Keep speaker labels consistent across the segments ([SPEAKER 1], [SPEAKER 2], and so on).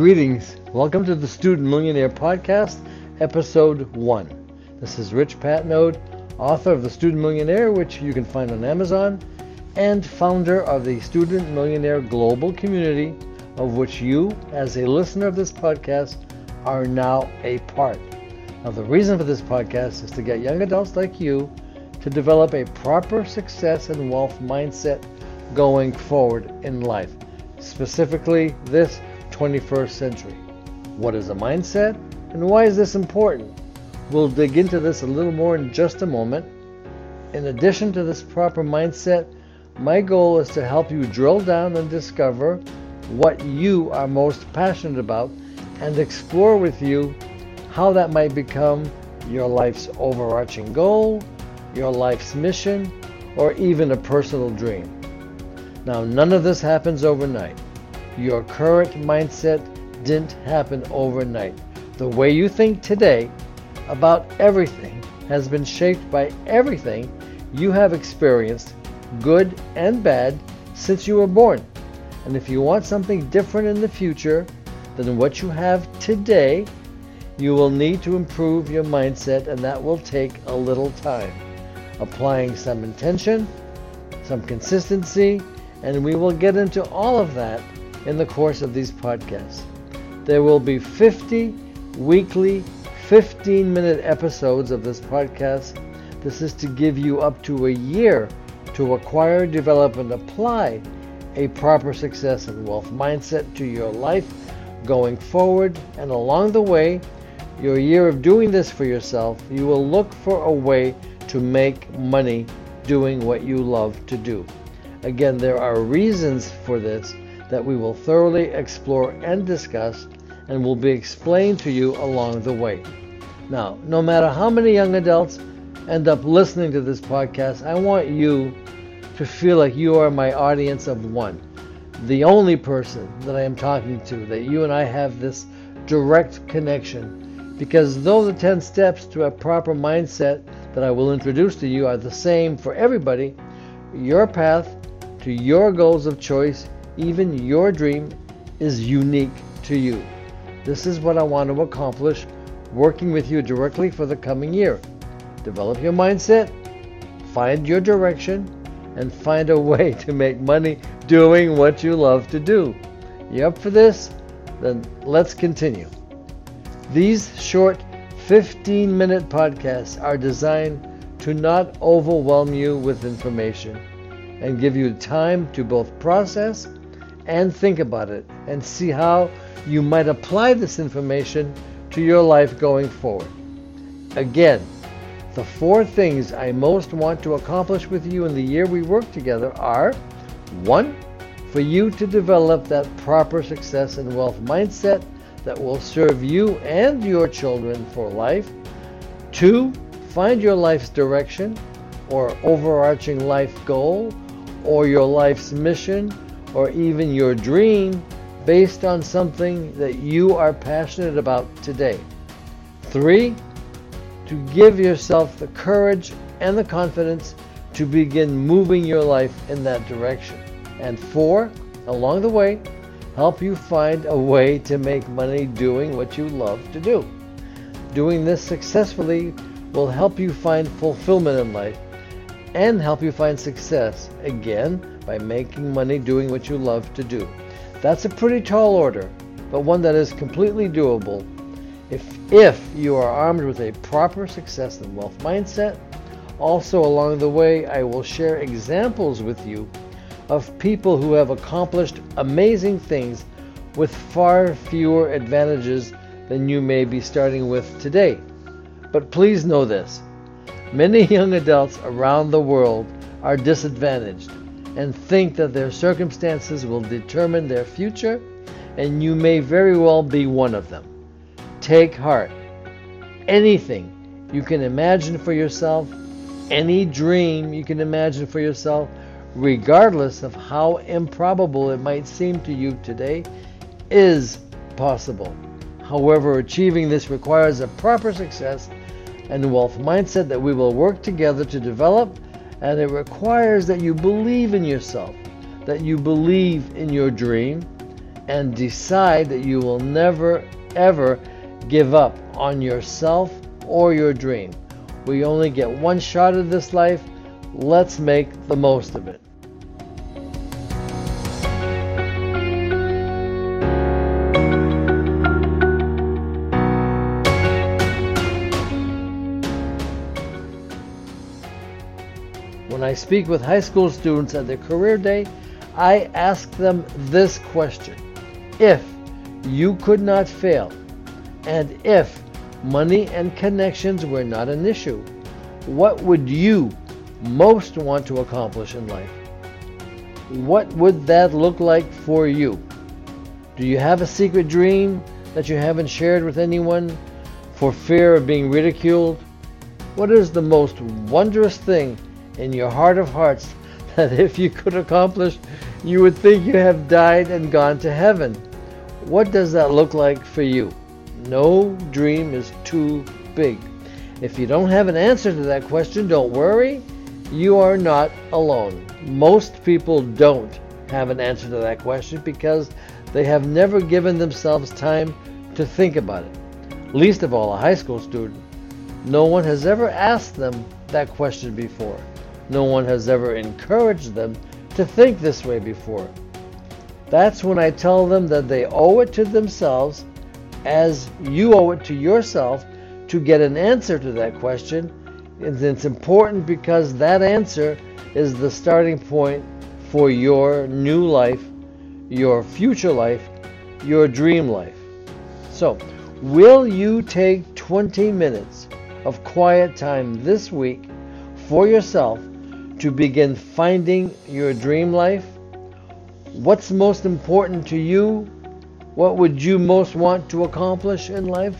[SPEAKER 1] Greetings. Welcome to the Student Millionaire Podcast, Episode 1. This is Rich Patnode, author of The Student Millionaire, which you can find on Amazon, and founder of the Student Millionaire Global Community, of which you, as a listener of this podcast, are now a part. Now, the reason for this podcast is to get young adults like you to develop a proper success and wealth mindset going forward in life, specifically this 21st century. What is a mindset and why is this important? We'll dig into this a little more in just a moment. In addition to this proper mindset, my goal is to help you drill down and discover what you are most passionate about and explore with you how that might become your life's overarching goal, your life's mission, or even a personal dream. Now, none of this happens overnight. Your current mindset didn't happen overnight. The way you think today about everything has been shaped by everything you have experienced, good and bad, since you were born. And if you want something different in the future than what you have today, you will need to improve your mindset, and that will take a little time. Applying some intention, some consistency, and we will get into all of that in the course of these podcasts. There will be 50 weekly 15 minute episodes of this podcast. This is to give you up to a year to acquire, develop, and apply a proper success and wealth mindset to your life going forward. And along the way, your year of doing this for yourself, you will look for a way to make money doing what you love to do. Again, there are reasons for this that we will thoroughly explore and discuss and will be explained to you along the way. Now, no matter how many young adults end up listening to this podcast, I want you to feel like you are my audience of one. The only person that I am talking to, that you and I have this direct connection. Because though the 10 steps to a proper mindset that I will introduce to you are the same for everybody, your path to your goals of choice, even your dream, is unique to you. This is what I want to accomplish working with you directly for the coming year. Develop your mindset, find your direction, and find a way to make money doing what you love to do. You up for this? Then let's continue. These short 15 minute podcasts are designed to not overwhelm you with information and give you time to both process and think about it and see how you might apply this information to your life going forward. Again, the four things I most want to accomplish with you in the year we work together are one, for you to develop that proper success and wealth mindset that will serve you and your children for life. Two, find your life's direction or overarching life goal or your life's mission or even your dream based on something that you are passionate about today. Three, to give yourself the courage and the confidence to begin moving your life in that direction. And four, along the way, help you find a way to make money doing what you love to do. Doing this successfully will help you find fulfillment in life and help you find success, again, by making money doing what you love to do. That's a pretty tall order, but one that is completely doable if, if you are armed with a proper success and wealth mindset. Also, along the way, I will share examples with you of people who have accomplished amazing things with far fewer advantages than you may be starting with today. But please know this Many young adults around the world are disadvantaged and think that their circumstances will determine their future, and you may very well be one of them. Take heart. Anything you can imagine for yourself, any dream you can imagine for yourself, regardless of how improbable it might seem to you today, is possible. However, achieving this requires a proper success and wealth mindset that we will work together to develop, and it requires that you believe in yourself, that you believe in your dream, and decide that you will never, ever give up on yourself or your dream. We only get one shot at this life. Let's make the most of it. When I speak with high school students at their career day, I ask them this question If you could not fail, and if money and connections were not an issue, what would you most want to accomplish in life? What would that look like for you? Do you have a secret dream that you haven't shared with anyone for fear of being ridiculed? What is the most wondrous thing in your heart of hearts that if you could accomplish, you would think you have died and gone to heaven. What does that look like for you? No dream is too big. If you don't have an answer to that question, don't worry. You are not alone. Most people don't have an answer to that question because they have never given themselves time to think about it. Least of all, a high school student. No one has ever asked them that question before. No one has ever encouraged them to think this way before. That's when I tell them that they owe it to themselves, as you owe it to yourself, to get an answer to that question. And it's important because that answer is the starting point for your new life, your future life, your dream life. So, will you take 20 minutes of quiet time this week for yourself to begin finding your dream life? What's most important to you? What would you most want to accomplish in life?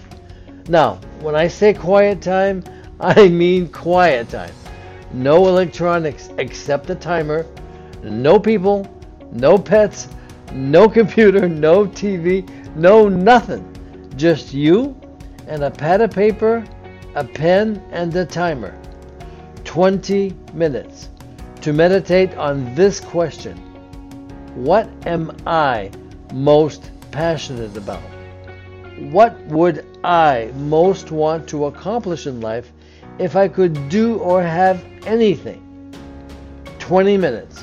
[SPEAKER 1] Now, when I say quiet time, I mean quiet time. No electronics except the timer, no people, no pets, no computer, no TV, no nothing. Just you and a pad of paper, a pen, and a timer. 20 minutes to meditate on this question What am I most passionate about? What would I most want to accomplish in life if I could do or have anything? 20 minutes.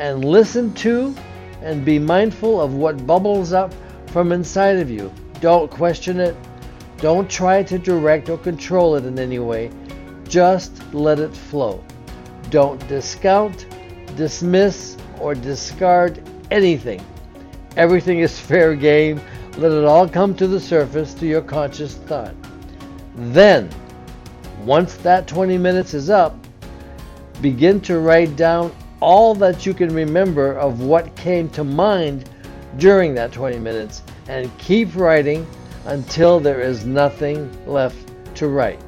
[SPEAKER 1] And listen to and be mindful of what bubbles up from inside of you. Don't question it. Don't try to direct or control it in any way. Just let it flow. Don't discount, dismiss, or discard anything. Everything is fair game. Let it all come to the surface to your conscious thought. Then, once that 20 minutes is up, begin to write down all that you can remember of what came to mind during that 20 minutes and keep writing until there is nothing left to write.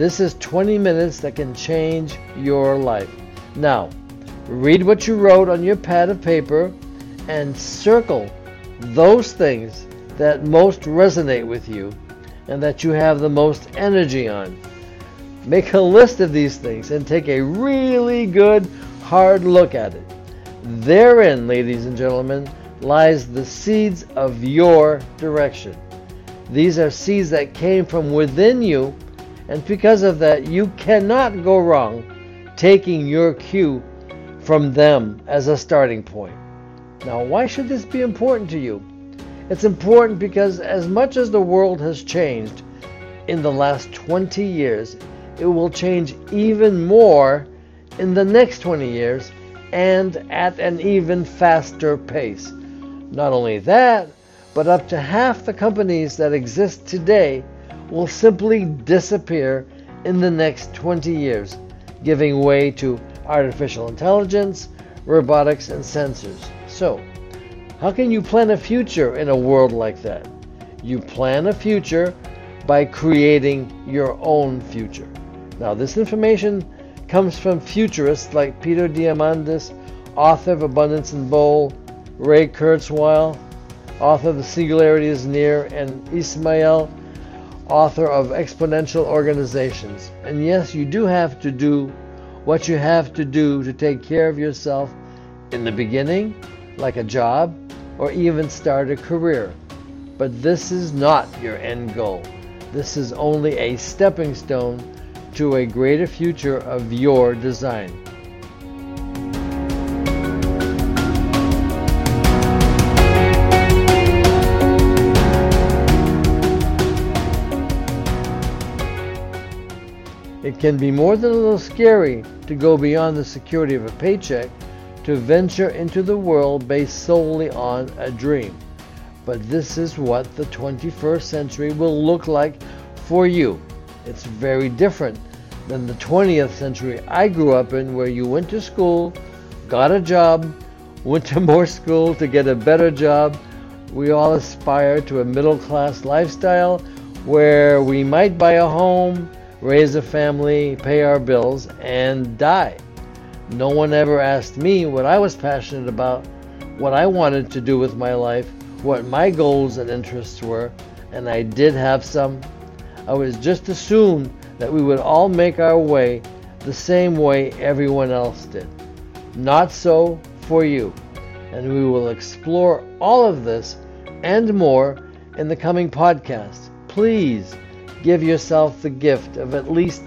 [SPEAKER 1] This is 20 minutes that can change your life. Now, read what you wrote on your pad of paper and circle those things that most resonate with you and that you have the most energy on. Make a list of these things and take a really good hard look at it. Therein, ladies and gentlemen, lies the seeds of your direction. These are seeds that came from within you and because of that, you cannot go wrong taking your cue from them as a starting point. Now, why should this be important to you? It's important because as much as the world has changed in the last 20 years, it will change even more in the next 20 years and at an even faster pace. Not only that, but up to half the companies that exist today will simply disappear in the next 20 years, giving way to artificial intelligence, robotics, and sensors. So, how can you plan a future in a world like that? You plan a future by creating your own future. Now, this information comes from futurists like Peter Diamandis, author of Abundance and Bold, Ray Kurzweil, author of The Singularity is Near, and Ismail author of Exponential Organizations. And yes, you do have to do what you have to do to take care of yourself in the beginning, like a job, or even start a career. But this is not your end goal. This is only a stepping stone to a greater future of your design. It can be more than a little scary to go beyond the security of a paycheck to venture into the world based solely on a dream. But this is what the 21st century will look like for you. It's very different than the 20th century I grew up in, where you went to school, got a job, went to more school to get a better job. We all aspire to a middle class lifestyle where we might buy a home raise a family, pay our bills, and die. No one ever asked me what I was passionate about, what I wanted to do with my life, what my goals and interests were, and I did have some. I was just assumed that we would all make our way the same way everyone else did. Not so for you. And we will explore all of this and more in the coming podcast. Please give yourself the gift of at least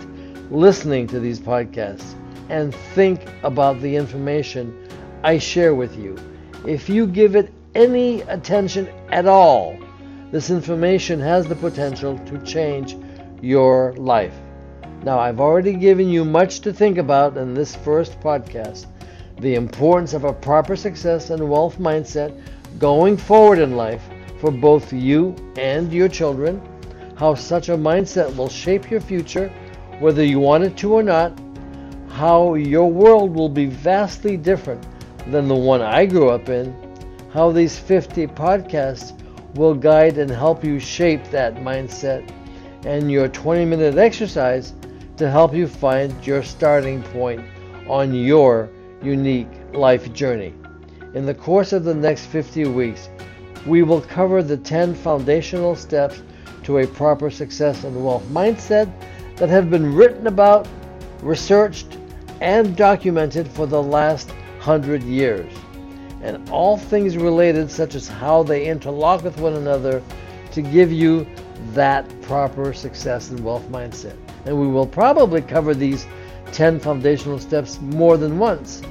[SPEAKER 1] listening to these podcasts and think about the information I share with you. If you give it any attention at all, this information has the potential to change your life. Now, I've already given you much to think about in this first podcast the importance of a proper success and wealth mindset going forward in life for both you and your children how such a mindset will shape your future, whether you want it to or not, how your world will be vastly different than the one I grew up in, how these 50 podcasts will guide and help you shape that mindset, and your 20 minute exercise to help you find your starting point on your unique life journey. In the course of the next 50 weeks, we will cover the 10 foundational steps to a proper success and wealth mindset that have been written about, researched, and documented for the last hundred years. And all things related, such as how they interlock with one another, to give you that proper success and wealth mindset. And we will probably cover these 10 foundational steps more than once.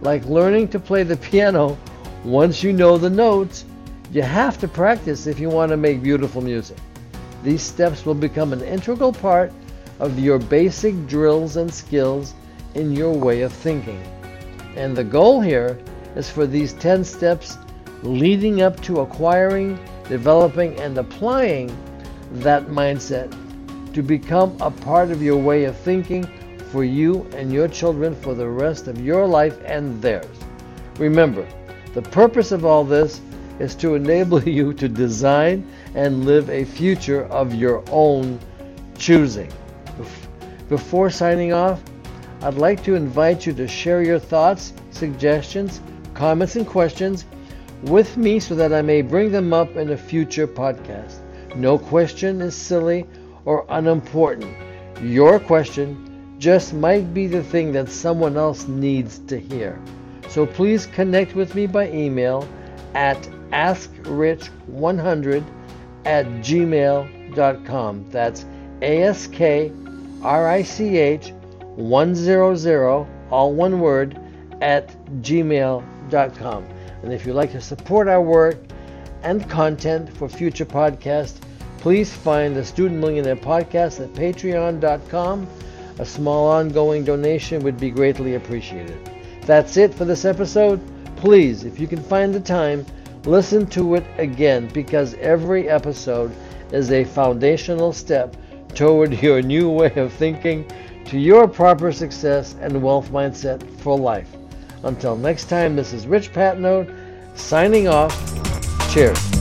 [SPEAKER 1] Like learning to play the piano, once you know the notes, you have to practice if you want to make beautiful music. These steps will become an integral part of your basic drills and skills in your way of thinking. And the goal here is for these 10 steps leading up to acquiring, developing, and applying that mindset to become a part of your way of thinking for you and your children for the rest of your life and theirs. Remember, the purpose of all this is to enable you to design and live a future of your own choosing. Before signing off, I'd like to invite you to share your thoughts, suggestions, comments, and questions with me so that I may bring them up in a future podcast. No question is silly or unimportant. Your question just might be the thing that someone else needs to hear. So please connect with me by email at askrich100 at gmail.com. That's A S K R I C H 100, all one word, at gmail.com. And if you'd like to support our work and content for future podcasts, please find the Student Millionaire Podcast at patreon.com. A small ongoing donation would be greatly appreciated. That's it for this episode. Please, if you can find the time, Listen to it again because every episode is a foundational step toward your new way of thinking to your proper success and wealth mindset for life. Until next time, this is Rich Patnode signing off. Cheers.